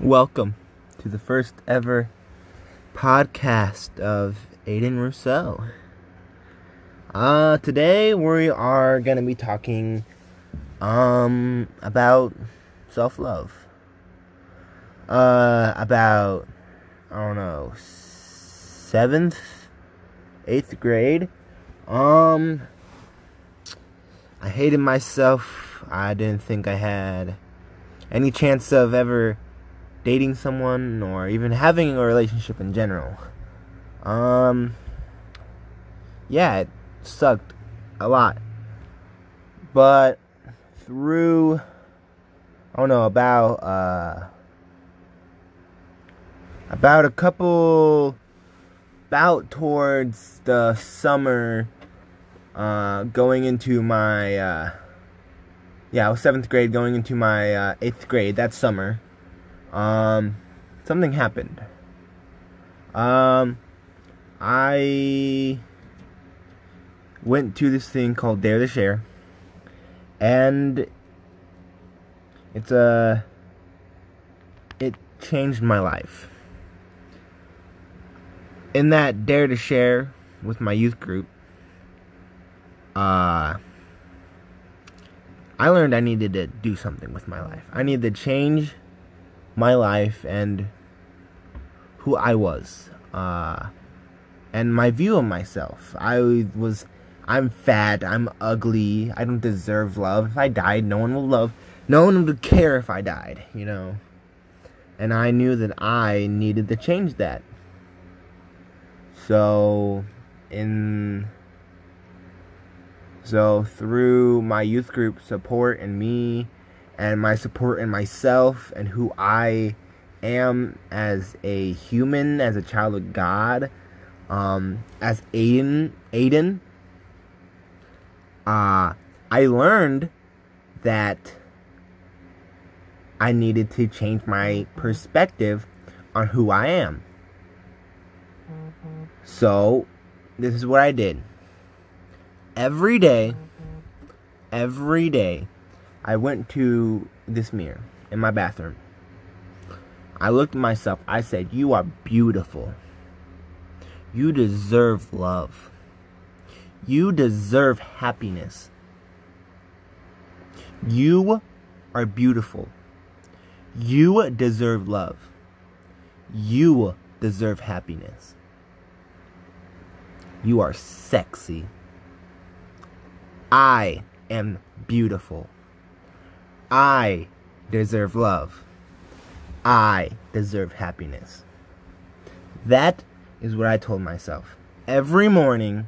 Welcome to the first ever podcast of Aiden Rousseau. Uh, today we are gonna be talking um about self-love. Uh, about I don't know seventh, eighth grade. Um, I hated myself. I didn't think I had any chance of ever dating someone or even having a relationship in general. Um yeah, it sucked a lot. But through I don't know about uh about a couple about towards the summer uh going into my uh yeah, I was seventh grade going into my uh, eighth grade that summer um, something happened. Um, I went to this thing called Dare to Share, and it's a it changed my life. In that Dare to Share with my youth group, uh, I learned I needed to do something with my life. I needed to change my life and who I was, uh, and my view of myself. I was, I'm fat, I'm ugly, I don't deserve love. If I died, no one will love, no one would care if I died, you know. And I knew that I needed to change that. So, in so through my youth group support and me and my support in myself and who I am as a human, as a child of God, um, as Aiden, Aiden, uh, I learned that I needed to change my perspective on who I am. So, this is what I did. Every day, every day, I went to this mirror in my bathroom. I looked at myself. I said, You are beautiful. You deserve love. You deserve happiness. You are beautiful. You deserve love. You deserve happiness. You are sexy. I am beautiful. I deserve love. I deserve happiness. That is what I told myself. Every morning,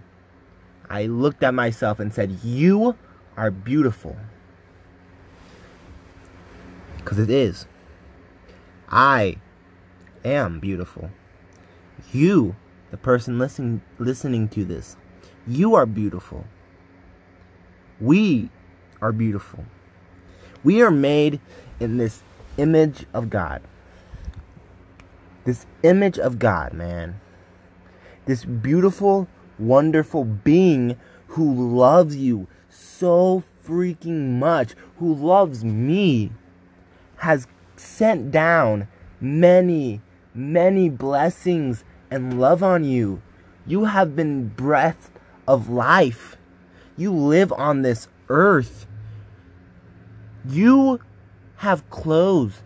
I looked at myself and said, You are beautiful. Because it is. I am beautiful. You, the person listening, listening to this, you are beautiful. We are beautiful. We are made in this image of God. This image of God, man. This beautiful, wonderful being who loves you so freaking much, who loves me, has sent down many, many blessings and love on you. You have been breath of life. You live on this earth. You have clothes.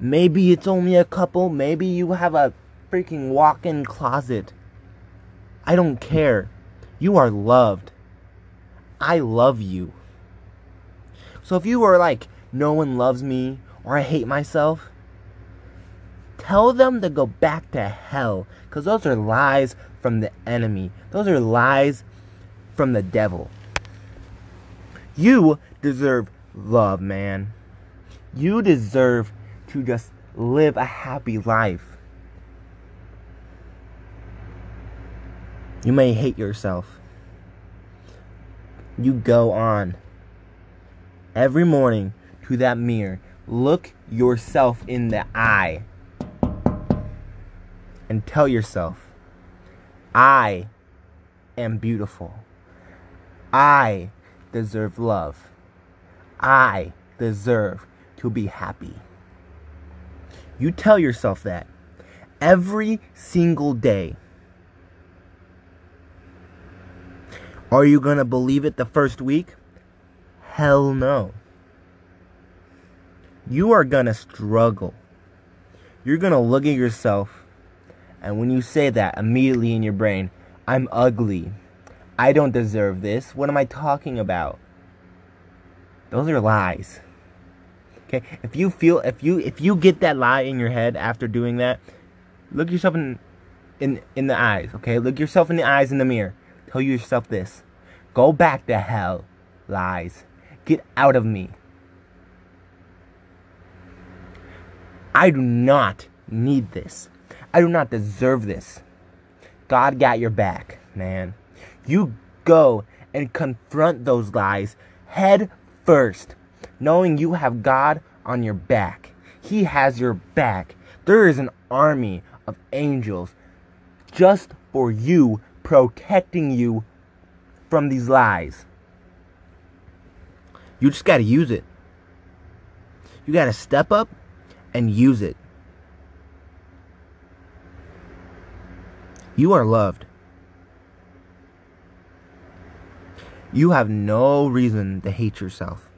Maybe it's only a couple. Maybe you have a freaking walk in closet. I don't care. You are loved. I love you. So if you are like, no one loves me or I hate myself, tell them to go back to hell. Because those are lies from the enemy, those are lies from the devil. You deserve love, man. You deserve to just live a happy life. You may hate yourself. You go on every morning to that mirror. Look yourself in the eye and tell yourself, I am beautiful. I deserve love. I deserve to be happy. You tell yourself that every single day. Are you going to believe it the first week? Hell no. You are going to struggle. You're going to look at yourself, and when you say that, immediately in your brain, I'm ugly. I don't deserve this. What am I talking about? Those are lies. Okay? If you feel if you if you get that lie in your head after doing that, look yourself in in in the eyes, okay? Look yourself in the eyes in the mirror. Tell yourself this. Go back to hell, lies. Get out of me. I do not need this. I do not deserve this. God got your back, man. You go and confront those lies head first, knowing you have God on your back. He has your back. There is an army of angels just for you, protecting you from these lies. You just got to use it. You got to step up and use it. You are loved. You have no reason to hate yourself.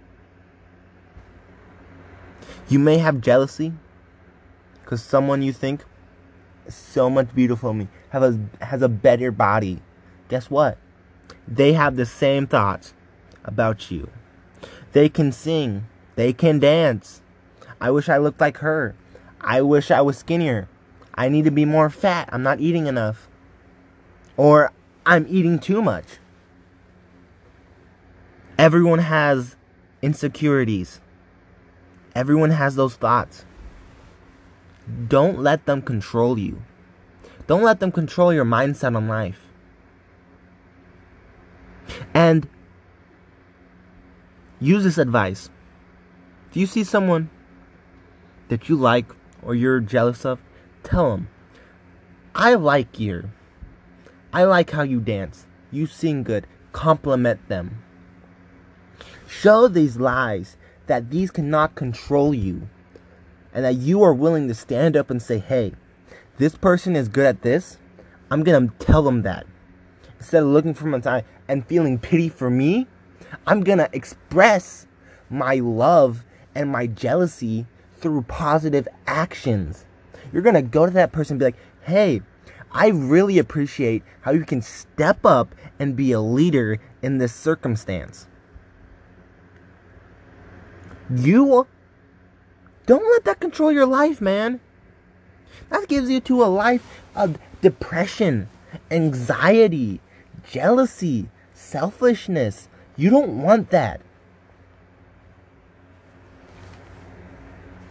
You may have jealousy because someone you think is so much beautiful me have a, has a better body. Guess what? They have the same thoughts about you. They can sing. They can dance. I wish I looked like her. I wish I was skinnier. I need to be more fat. I'm not eating enough. Or I'm eating too much. Everyone has insecurities. Everyone has those thoughts. Don't let them control you. Don't let them control your mindset on life. And use this advice. If you see someone that you like or you're jealous of, tell them, I like you. I like how you dance. You sing good. Compliment them. Show these lies that these cannot control you and that you are willing to stand up and say, hey, this person is good at this. I'm going to tell them that. Instead of looking my time and feeling pity for me, I'm going to express my love and my jealousy through positive actions. You're going to go to that person and be like, hey, I really appreciate how you can step up and be a leader in this circumstance. You don't let that control your life, man. That gives you to a life of depression, anxiety, jealousy, selfishness. You don't want that.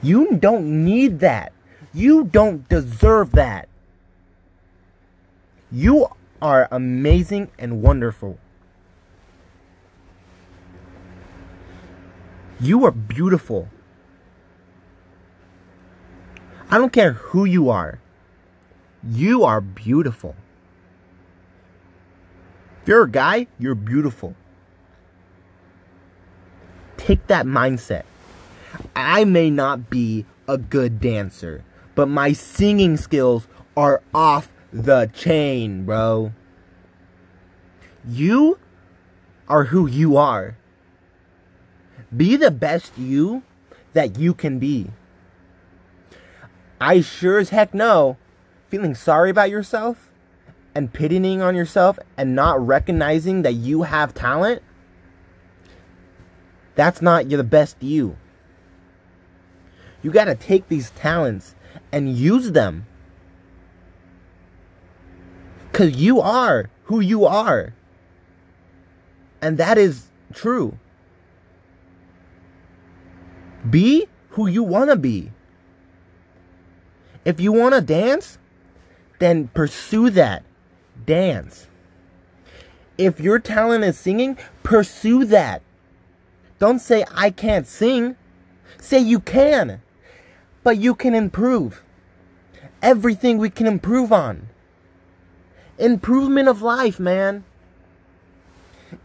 You don't need that. You don't deserve that. You are amazing and wonderful. You are beautiful. I don't care who you are. You are beautiful. If you're a guy, you're beautiful. Take that mindset. I may not be a good dancer, but my singing skills are off the chain, bro. You are who you are. Be the best you that you can be. I sure as heck know feeling sorry about yourself and pitying on yourself and not recognizing that you have talent. That's not you're the best you. You got to take these talents and use them. Because you are who you are. And that is true. Be who you want to be. If you want to dance, then pursue that. Dance. If your talent is singing, pursue that. Don't say, I can't sing. Say you can. But you can improve. Everything we can improve on. Improvement of life, man.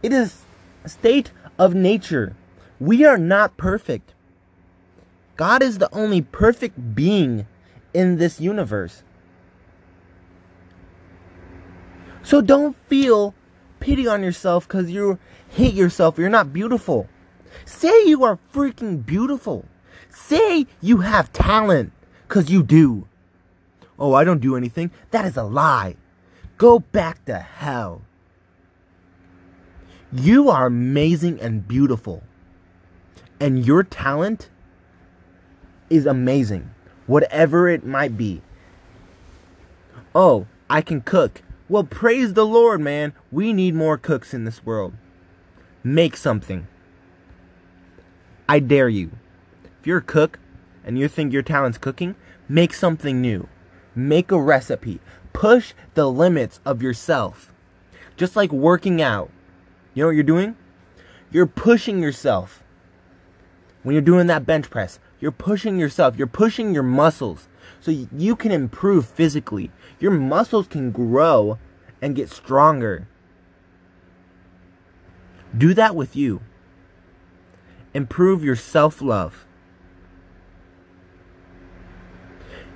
It is a state of nature. We are not perfect. God is the only perfect being in this universe. So don't feel pity on yourself because you hate yourself. You're not beautiful. Say you are freaking beautiful. Say you have talent because you do. Oh, I don't do anything. That is a lie. Go back to hell. You are amazing and beautiful. And your talent is amazing. Whatever it might be. Oh, I can cook. Well, praise the Lord, man. We need more cooks in this world. Make something. I dare you. If you're a cook and you think your talent's cooking, make something new. Make a recipe. Push the limits of yourself. Just like working out. You know what you're doing? You're pushing yourself. When you're doing that bench press, you're pushing yourself. You're pushing your muscles so you can improve physically. Your muscles can grow and get stronger. Do that with you. Improve your self love.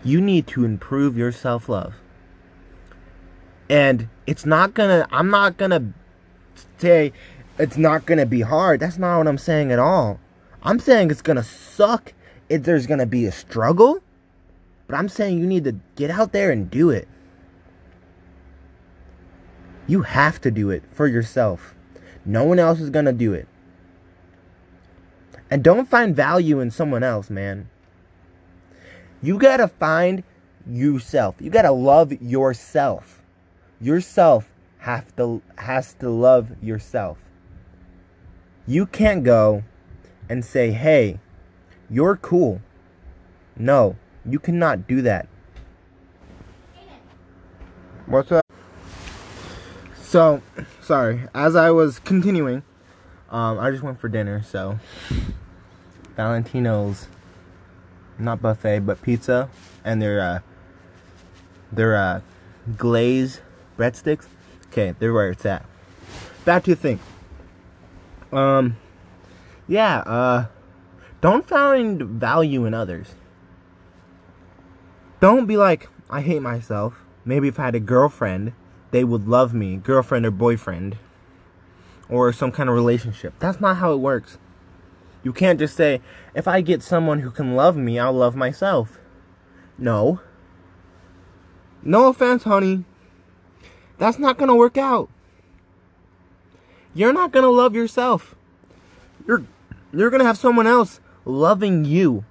You need to improve your self love. And it's not gonna, I'm not gonna say it's not gonna be hard. That's not what I'm saying at all. I'm saying it's gonna suck there's gonna be a struggle. But I'm saying you need to get out there and do it. You have to do it for yourself. No one else is gonna do it. And don't find value in someone else, man. You gotta find yourself. You gotta love yourself. Yourself have to has to love yourself. You can't go and say, "Hey, you're cool." No, you cannot do that. What's up? So, sorry. As I was continuing, um, I just went for dinner. So, Valentino's, not buffet, but pizza, and their uh, their uh, glazed breadsticks. Okay, they're where it's at. Back to the thing. Um, yeah, uh, don't find value in others. Don't be like, I hate myself. Maybe if I had a girlfriend, they would love me, girlfriend or boyfriend, or some kind of relationship. That's not how it works. You can't just say, if I get someone who can love me, I'll love myself. No. No offense, honey. That's not going to work out. You're not going to love yourself. You're you're going to have someone else loving you.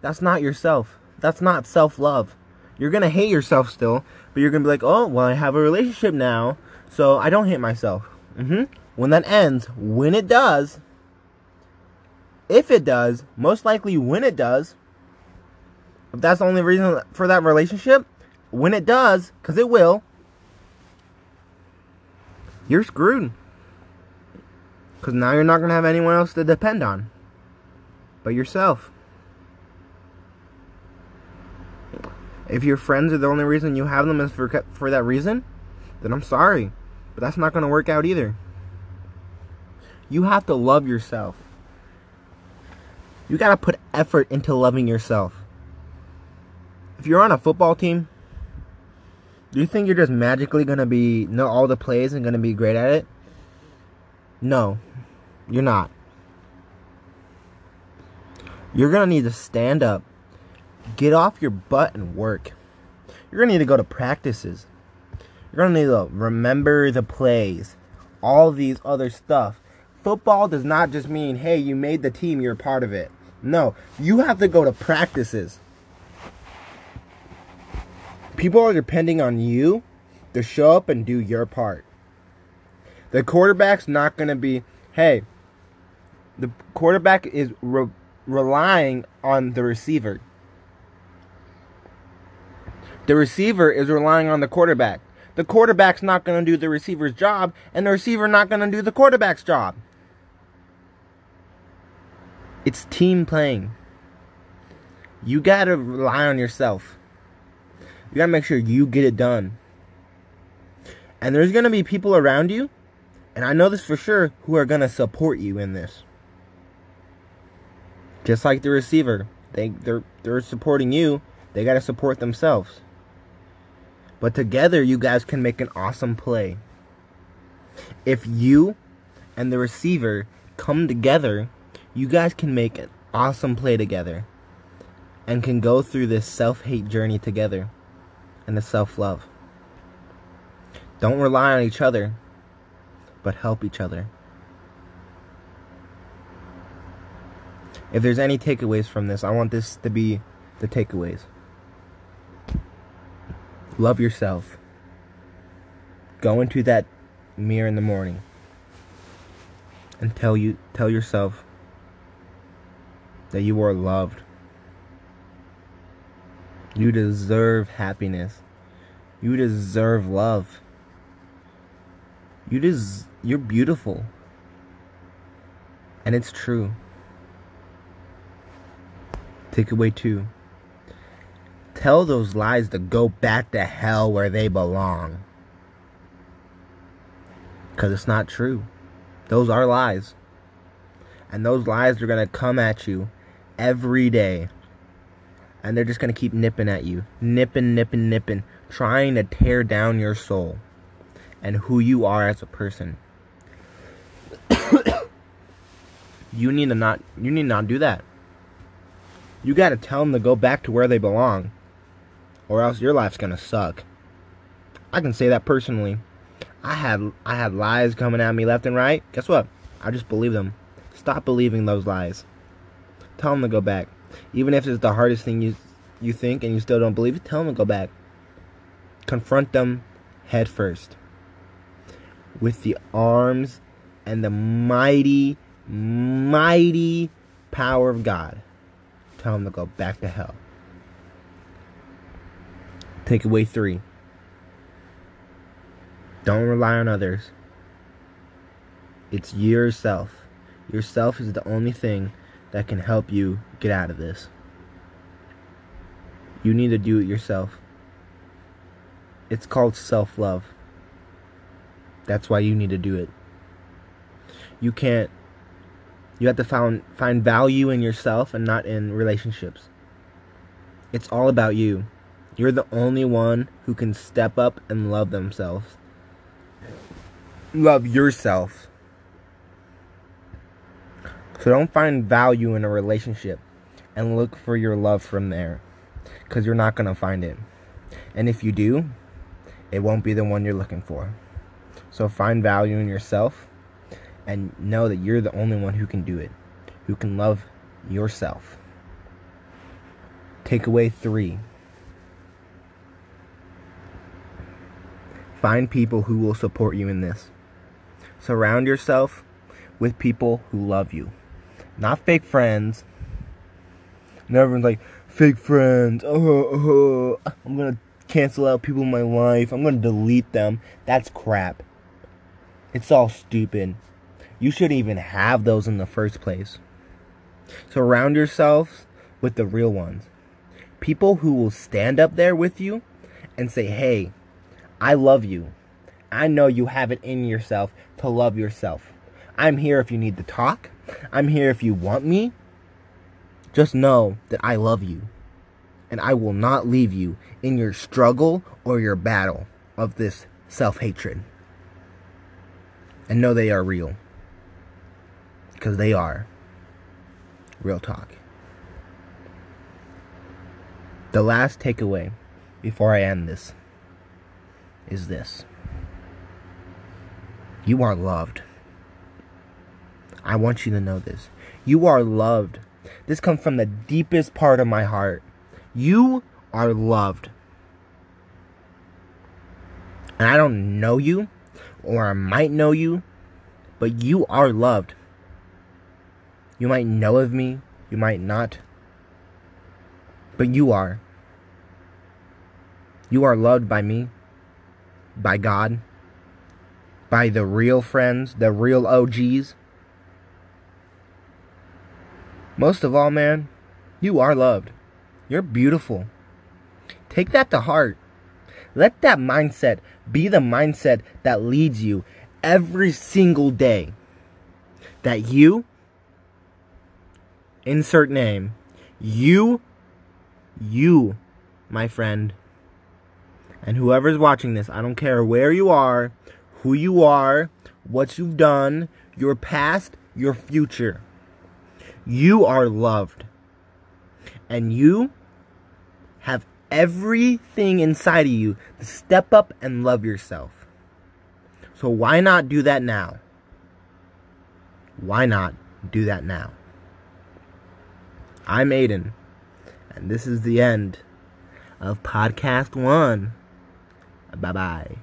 That's not yourself. That's not self-love. You're going to hate yourself still, but you're to be like, "Oh, well, I have a relationship now, so I don't hate myself." Mhm. When that ends, when it does, if it does, most likely when it does, if that's the only reason for that relationship, when it does, because it will, you're screwed. Because now you're not going to have anyone else to depend on but yourself. If your friends are the only reason you have them is for, for that reason, then I'm sorry. But that's not going to work out either. You have to love yourself. You got to put effort into loving yourself. If you're on a football team, do you think you're just magically going to be know all the plays and going to be great at it? No. You're not. You're going to need to stand up, get off your butt and work. You're going to need to go to practices. You're going to need to remember the plays, all these other stuff. Football does not just mean, hey, you made the team, you're part of it. No, you have to go to practices people are depending on you to show up and do your part. The quarterback's not going to be, hey, the quarterback is re- relying on the receiver. The receiver is relying on the quarterback. The quarterback's not going to do the receiver's job, and the receiver not going to do the quarterback's job. It's team playing. You got to rely on yourself. You gotta make sure you get it done. And there's gonna be people around you, and I know this for sure, who are gonna support you in this. Just like the receiver. They they're they're supporting you They got to support themselves. But together, you guys can make an awesome play. If you and the receiver come together, you guys can make an awesome play together and can go through this self hate journey together and the self love. Don't rely on each other, but help each other. If there's any takeaways from this, I want this to be the takeaways. Love yourself. Go into that mirror in the morning and tell you tell yourself that you are loved. You deserve happiness. You deserve love. You des- you're beautiful. And it's true. Takeaway 2. Tell those lies to go back to hell where they belong. Cuz it's not true. Those are lies. And those lies are going to come at you every day. And they're just going to keep nipping at you. Nipping, nipping, nipping. Trying to tear down your soul. And who you are as a person. you need to not you need to not do that. You got to tell them to go back to where they belong. Or else your life's to suck. I can say that personally. I had I had lies coming at me left and right. Guess what? I just believe them. Stop believing those lies. Tell them to go back. Even if it's the hardest thing you you think and you still don't believe it, tell them to go back. Confront them head first. With the arms and the mighty, mighty power of God. Tell them to go back to hell. Takeaway three. Don't rely on others. It's yourself. Yourself is the only thing that can help you get out of this. You need to do it yourself. It's called self love. That's why you need to do it. You can't, you have to find, find value in yourself and not in relationships. It's all about you. You're the only one who can step up and love themselves love yourself. So don't find value in a relationship and look for your love from there because you're not going to find it. And if you do, it won't be the one you're looking for. So find value in yourself and know that you're the only one who can do it, who can love yourself. Takeaway three find people who will support you in this. Surround yourself with people who love you. Not fake friends. And everyone's like, fake friends. Oh, oh, oh. I'm going to cancel out people in my life. I'm to delete them. That's crap. It's all stupid. You shouldn't even have those in the first place. Surround yourselves with the real ones. People who will stand up there with you and say, hey, I love you. I know you have it in yourself to love yourself. I'm here if you need to talk. I'm here if you want me. Just know that I love you. And I will not leave you in your struggle or your battle of this self hatred. And know they are real. Because they are. Real talk. The last takeaway before I end this is this. You are loved. I want you to know this. You are loved. This comes from the deepest part of my heart. You are loved. And I don't know you, or I might know you, but you are loved. You might know of me, you might not, but you are. You are loved by me, by God by the real friends, the real OGs. Most of all, man, you are loved. You're beautiful. Take that to heart. Let that mindset be the mindset that leads you every single day. That you, insert name, you, you my friend, and whoever's watching this, I don't care where you are, who you are, what you've done, your past, your future. You are loved. And you have everything inside of you to step up and love yourself. So why not do that now? Why not do that now? I'm Aiden, and this is the end of podcast one. Bye bye.